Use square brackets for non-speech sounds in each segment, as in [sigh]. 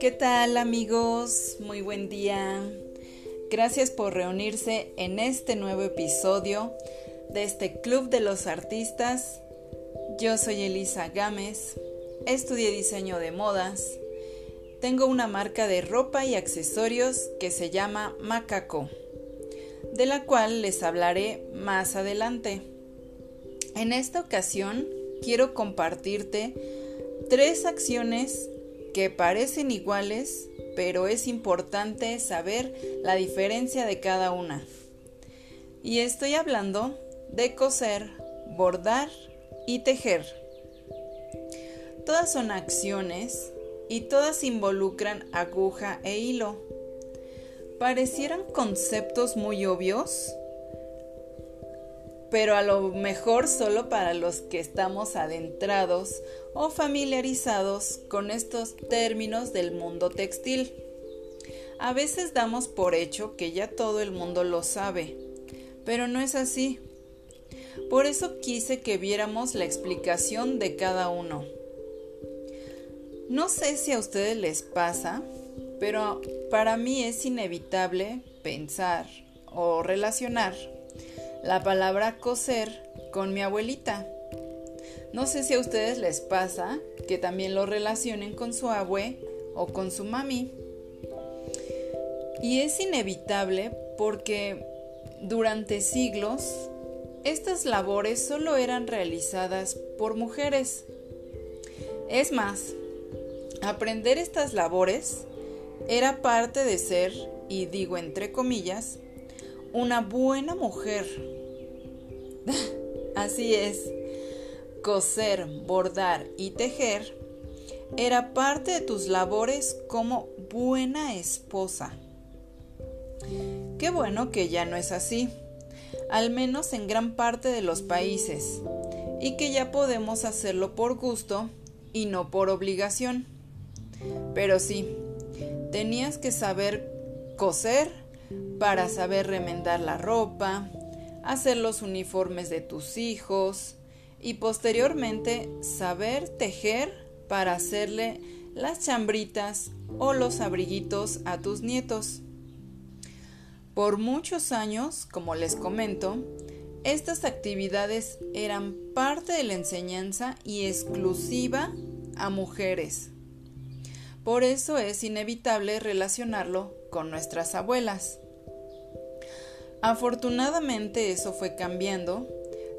¿Qué tal amigos? Muy buen día. Gracias por reunirse en este nuevo episodio de este Club de los Artistas. Yo soy Elisa Gámez, estudié diseño de modas. Tengo una marca de ropa y accesorios que se llama Macaco, de la cual les hablaré más adelante. En esta ocasión quiero compartirte tres acciones que parecen iguales, pero es importante saber la diferencia de cada una. Y estoy hablando de coser, bordar y tejer. Todas son acciones y todas involucran aguja e hilo. Parecieran conceptos muy obvios, pero a lo mejor solo para los que estamos adentrados o familiarizados con estos términos del mundo textil. A veces damos por hecho que ya todo el mundo lo sabe, pero no es así. Por eso quise que viéramos la explicación de cada uno. No sé si a ustedes les pasa, pero para mí es inevitable pensar o relacionar la palabra coser con mi abuelita. No sé si a ustedes les pasa que también lo relacionen con su abue o con su mami. Y es inevitable porque durante siglos estas labores solo eran realizadas por mujeres. Es más, aprender estas labores era parte de ser, y digo entre comillas, una buena mujer. [laughs] Así es, coser, bordar y tejer era parte de tus labores como buena esposa. Qué bueno que ya no es así, al menos en gran parte de los países, y que ya podemos hacerlo por gusto y no por obligación. Pero sí, tenías que saber coser, para saber remendar la ropa, hacer los uniformes de tus hijos y posteriormente saber tejer para hacerle las chambritas o los abriguitos a tus nietos. Por muchos años, como les comento, estas actividades eran parte de la enseñanza y exclusiva a mujeres. Por eso es inevitable relacionarlo con nuestras abuelas. Afortunadamente eso fue cambiando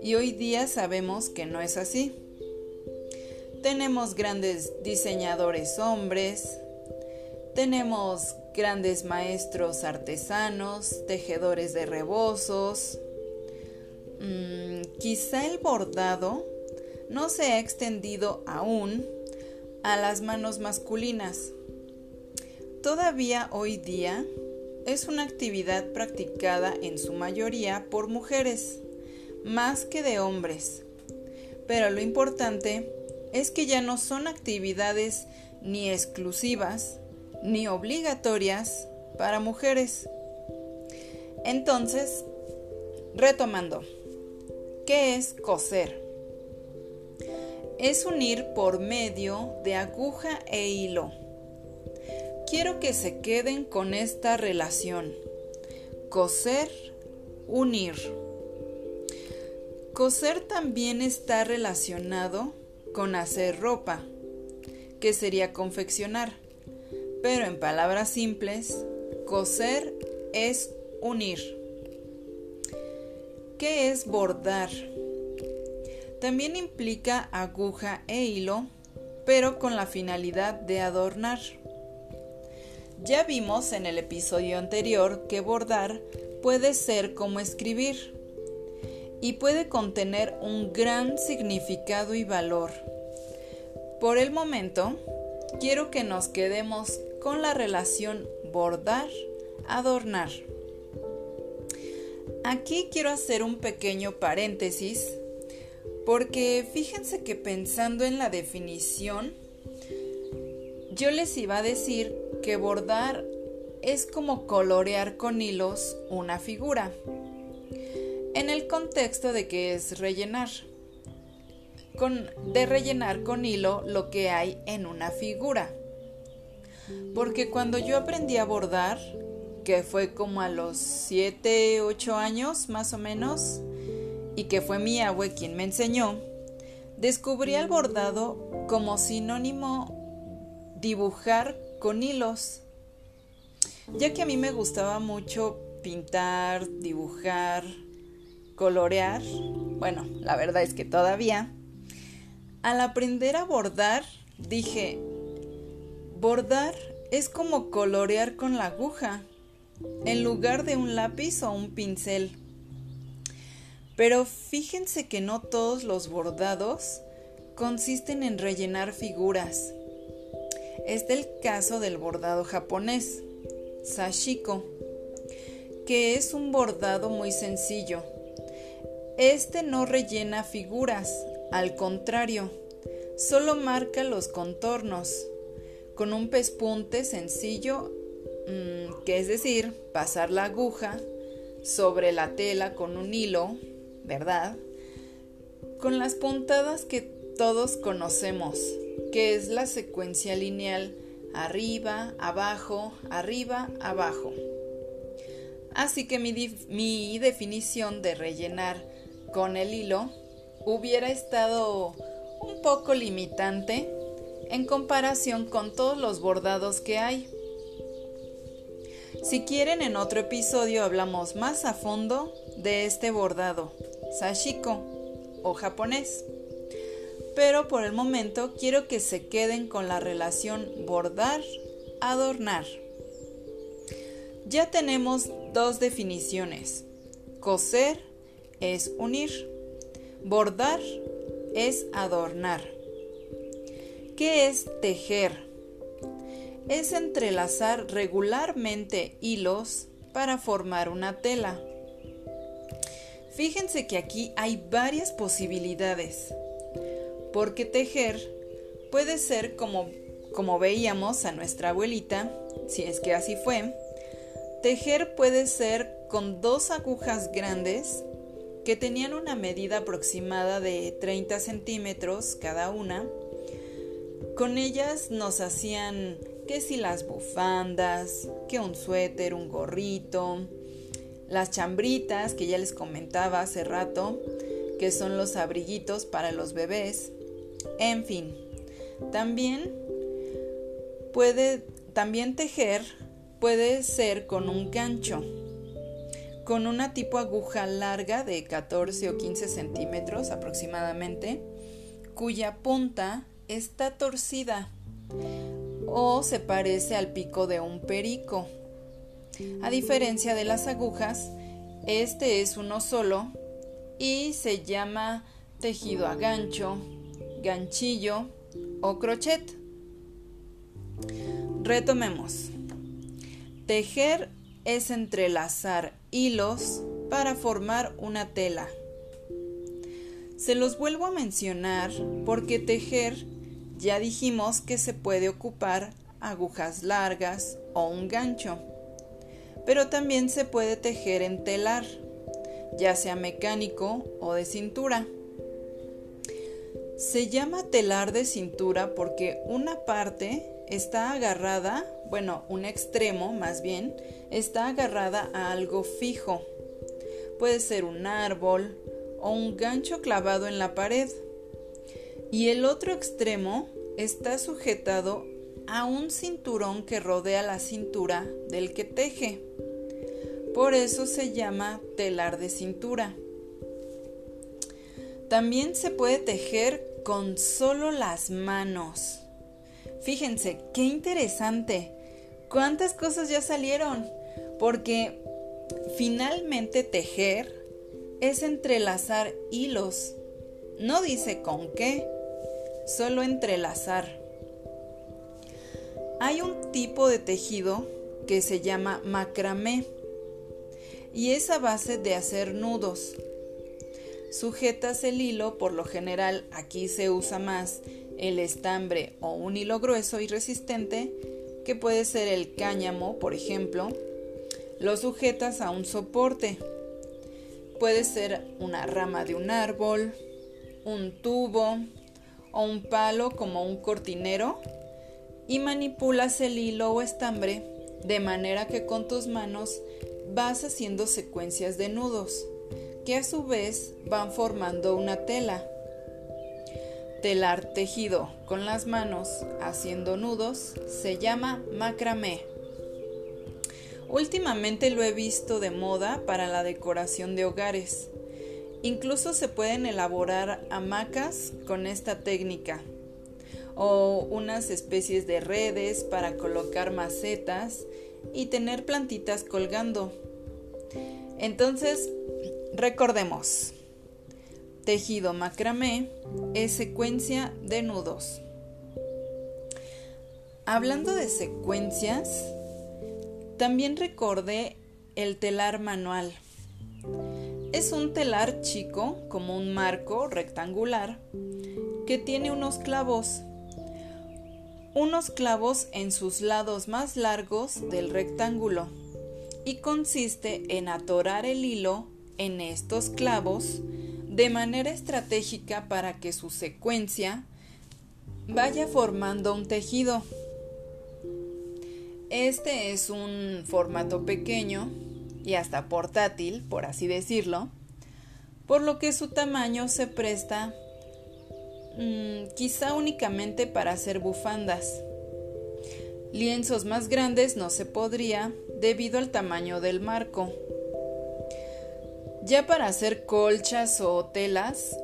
y hoy día sabemos que no es así. Tenemos grandes diseñadores hombres, tenemos grandes maestros artesanos, tejedores de rebozos. Mm, quizá el bordado no se ha extendido aún a las manos masculinas. Todavía hoy día es una actividad practicada en su mayoría por mujeres, más que de hombres. Pero lo importante es que ya no son actividades ni exclusivas ni obligatorias para mujeres. Entonces, retomando, ¿qué es coser? Es unir por medio de aguja e hilo quiero que se queden con esta relación. Coser, unir. Coser también está relacionado con hacer ropa, que sería confeccionar. Pero en palabras simples, coser es unir. ¿Qué es bordar? También implica aguja e hilo, pero con la finalidad de adornar. Ya vimos en el episodio anterior que bordar puede ser como escribir y puede contener un gran significado y valor. Por el momento, quiero que nos quedemos con la relación bordar-adornar. Aquí quiero hacer un pequeño paréntesis porque fíjense que pensando en la definición, yo les iba a decir que bordar es como colorear con hilos una figura, en el contexto de que es rellenar. con, de rellenar con hilo lo que hay en una figura. Porque cuando yo aprendí a bordar, que fue como a los 7, 8 años más o menos, y que fue mi abue quien me enseñó, descubrí el bordado como sinónimo dibujar con hilos, ya que a mí me gustaba mucho pintar, dibujar, colorear, bueno, la verdad es que todavía, al aprender a bordar, dije, bordar es como colorear con la aguja, en lugar de un lápiz o un pincel. Pero fíjense que no todos los bordados consisten en rellenar figuras. Este es el caso del bordado japonés, sashiko, que es un bordado muy sencillo. Este no rellena figuras, al contrario, solo marca los contornos, con un pespunte sencillo, mm, que es decir, pasar la aguja sobre la tela con un hilo, ¿verdad? Con las puntadas que todos conocemos, que es la secuencia lineal arriba, abajo, arriba, abajo. Así que mi, mi, definición de rellenar con el hilo hubiera estado un poco limitante en comparación con todos los bordados que hay. Si quieren en otro episodio hablamos más a fondo de este bordado, sashiko o japonés. Pero por el momento quiero que se queden con la relación bordar-adornar. Ya tenemos dos definiciones. Coser es unir. Bordar es adornar. ¿Qué es tejer? Es entrelazar regularmente hilos para formar una tela. Fíjense que aquí hay varias posibilidades, porque tejer puede ser como, como veíamos a nuestra abuelita, si es que así fue, tejer puede ser con dos agujas grandes que tenían una medida aproximada de 30 centímetros cada una. Con ellas nos hacían que si las bufandas, que un suéter, un gorrito, las chambritas que ya les comentaba hace rato, que son los abriguitos para los bebés, en fin. También puede también tejer puede ser con un gancho con una tipo aguja larga de 14 o 15 centímetros aproximadamente, cuya punta está torcida o se parece al pico de un perico. A diferencia de las agujas, este es uno solo y se llama tejido a gancho, ganchillo o crochet. Retomemos. Tejer es entrelazar hilos para formar una tela. Se los vuelvo a mencionar porque tejer ya dijimos que se puede ocupar agujas largas o un gancho, pero también se puede tejer en telar, ya sea mecánico o de cintura. Se llama telar de cintura porque una parte está agarrada, bueno, un extremo más bien, está agarrada a algo fijo. Puede ser un árbol o un gancho clavado en la pared. Y el otro extremo está sujetado a un cinturón que rodea la cintura del que teje. Por eso se llama telar de cintura. También se puede tejer con solo las manos. Fíjense, qué interesante. ¿Cuántas cosas ya salieron? Porque finalmente tejer es entrelazar hilos. No dice con qué, solo entrelazar. Hay un tipo de tejido que se llama macramé y es a base de hacer nudos. Sujetas el hilo, por lo general aquí se usa más el estambre o un hilo grueso y resistente, que puede ser el cáñamo, por ejemplo, lo sujetas a un soporte. Puede ser una rama de un árbol, un tubo o un palo como un cortinero y manipulas el hilo o estambre de manera que con tus manos vas haciendo secuencias de nudos que a su vez van formando una tela. Telar tejido con las manos haciendo nudos se llama macramé. Últimamente lo he visto de moda para la decoración de hogares. Incluso se pueden elaborar hamacas con esta técnica o unas especies de redes para colocar macetas y tener plantitas colgando. Entonces, recordemos, tejido macramé es secuencia de nudos. Hablando de secuencias, también recordé el telar manual. Es un telar chico, como un marco rectangular, que tiene unos clavos unos clavos en sus lados más largos del rectángulo y consiste en atorar el hilo en estos clavos de manera estratégica para que su secuencia vaya formando un tejido. Este es un formato pequeño y hasta portátil, por así decirlo, por lo que su tamaño se presta Mm, quizá únicamente para hacer bufandas. Lienzos más grandes no se podría debido al tamaño del marco. Ya para hacer colchas o telas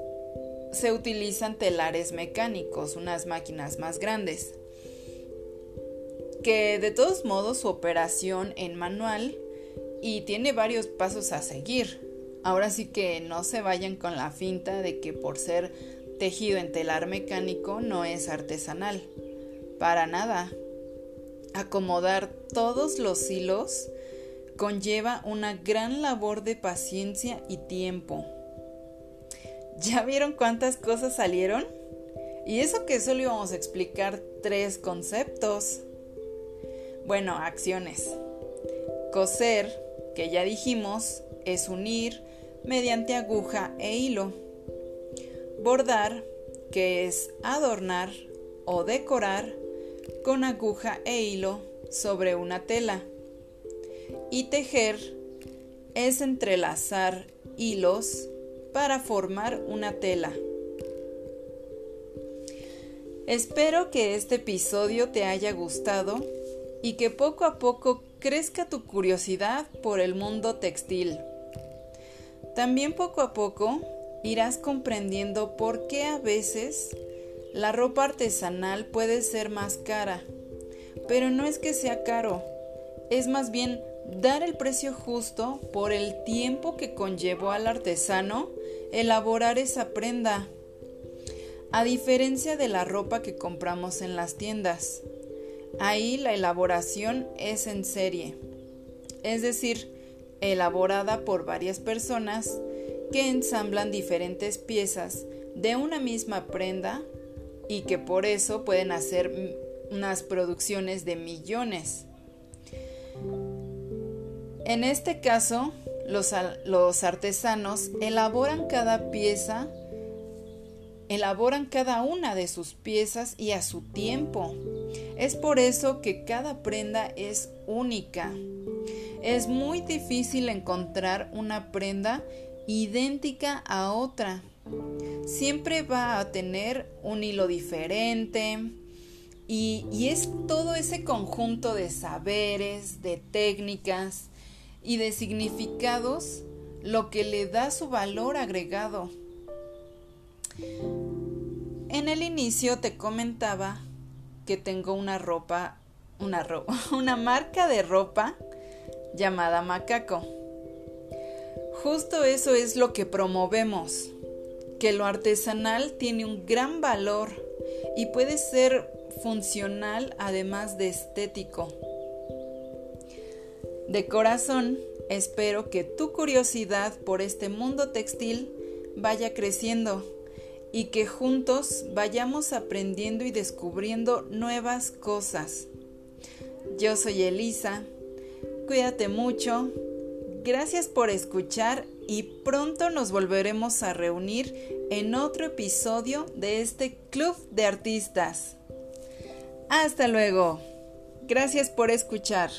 se utilizan telares mecánicos, unas máquinas más grandes, que de todos modos su operación en manual y tiene varios pasos a seguir. Ahora sí que no se vayan con la finta de que por ser tejido en telar mecánico no es artesanal. Para nada. Acomodar todos los hilos conlleva una gran labor de paciencia y tiempo. ¿Ya vieron cuántas cosas salieron? Y eso que solo íbamos a explicar tres conceptos. Bueno, acciones. Coser, que ya dijimos, es unir mediante aguja e hilo. Bordar, que es adornar o decorar con aguja e hilo sobre una tela. Y tejer es entrelazar hilos para formar una tela. Espero que este episodio te haya gustado y que poco a poco crezca tu curiosidad por el mundo textil. También poco a poco irás comprendiendo por qué a veces la ropa artesanal puede ser más cara. Pero no es que sea caro, es más bien dar el precio justo por el tiempo que conllevó al artesano elaborar esa prenda. A diferencia de la ropa que compramos en las tiendas, ahí la elaboración es en serie, es decir, elaborada por varias personas que ensamblan diferentes piezas de una misma prenda y que por eso pueden hacer unas producciones de millones. En este caso, los, artesanos elaboran cada pieza, elaboran cada una de sus piezas y a su tiempo. Es por eso que cada prenda es única. Es muy difícil encontrar una prenda idéntica a otra. Siempre va a tener un hilo diferente y, es todo ese conjunto de saberes, de técnicas y de significados lo que le da su valor agregado. En el inicio te comentaba que tengo una ropa, una ropa, [laughs] una marca de ropa llamada Macaco. Justo eso es lo que promovemos, que lo artesanal tiene un gran valor y puede ser funcional además de estético. De corazón, espero que tu curiosidad por este mundo textil vaya creciendo y que juntos vayamos aprendiendo y descubriendo nuevas cosas. Yo soy Elisa, cuídate mucho Gracias por escuchar y pronto nos volveremos a reunir en otro episodio de este Club de Artistas. Hasta luego. Gracias por escuchar.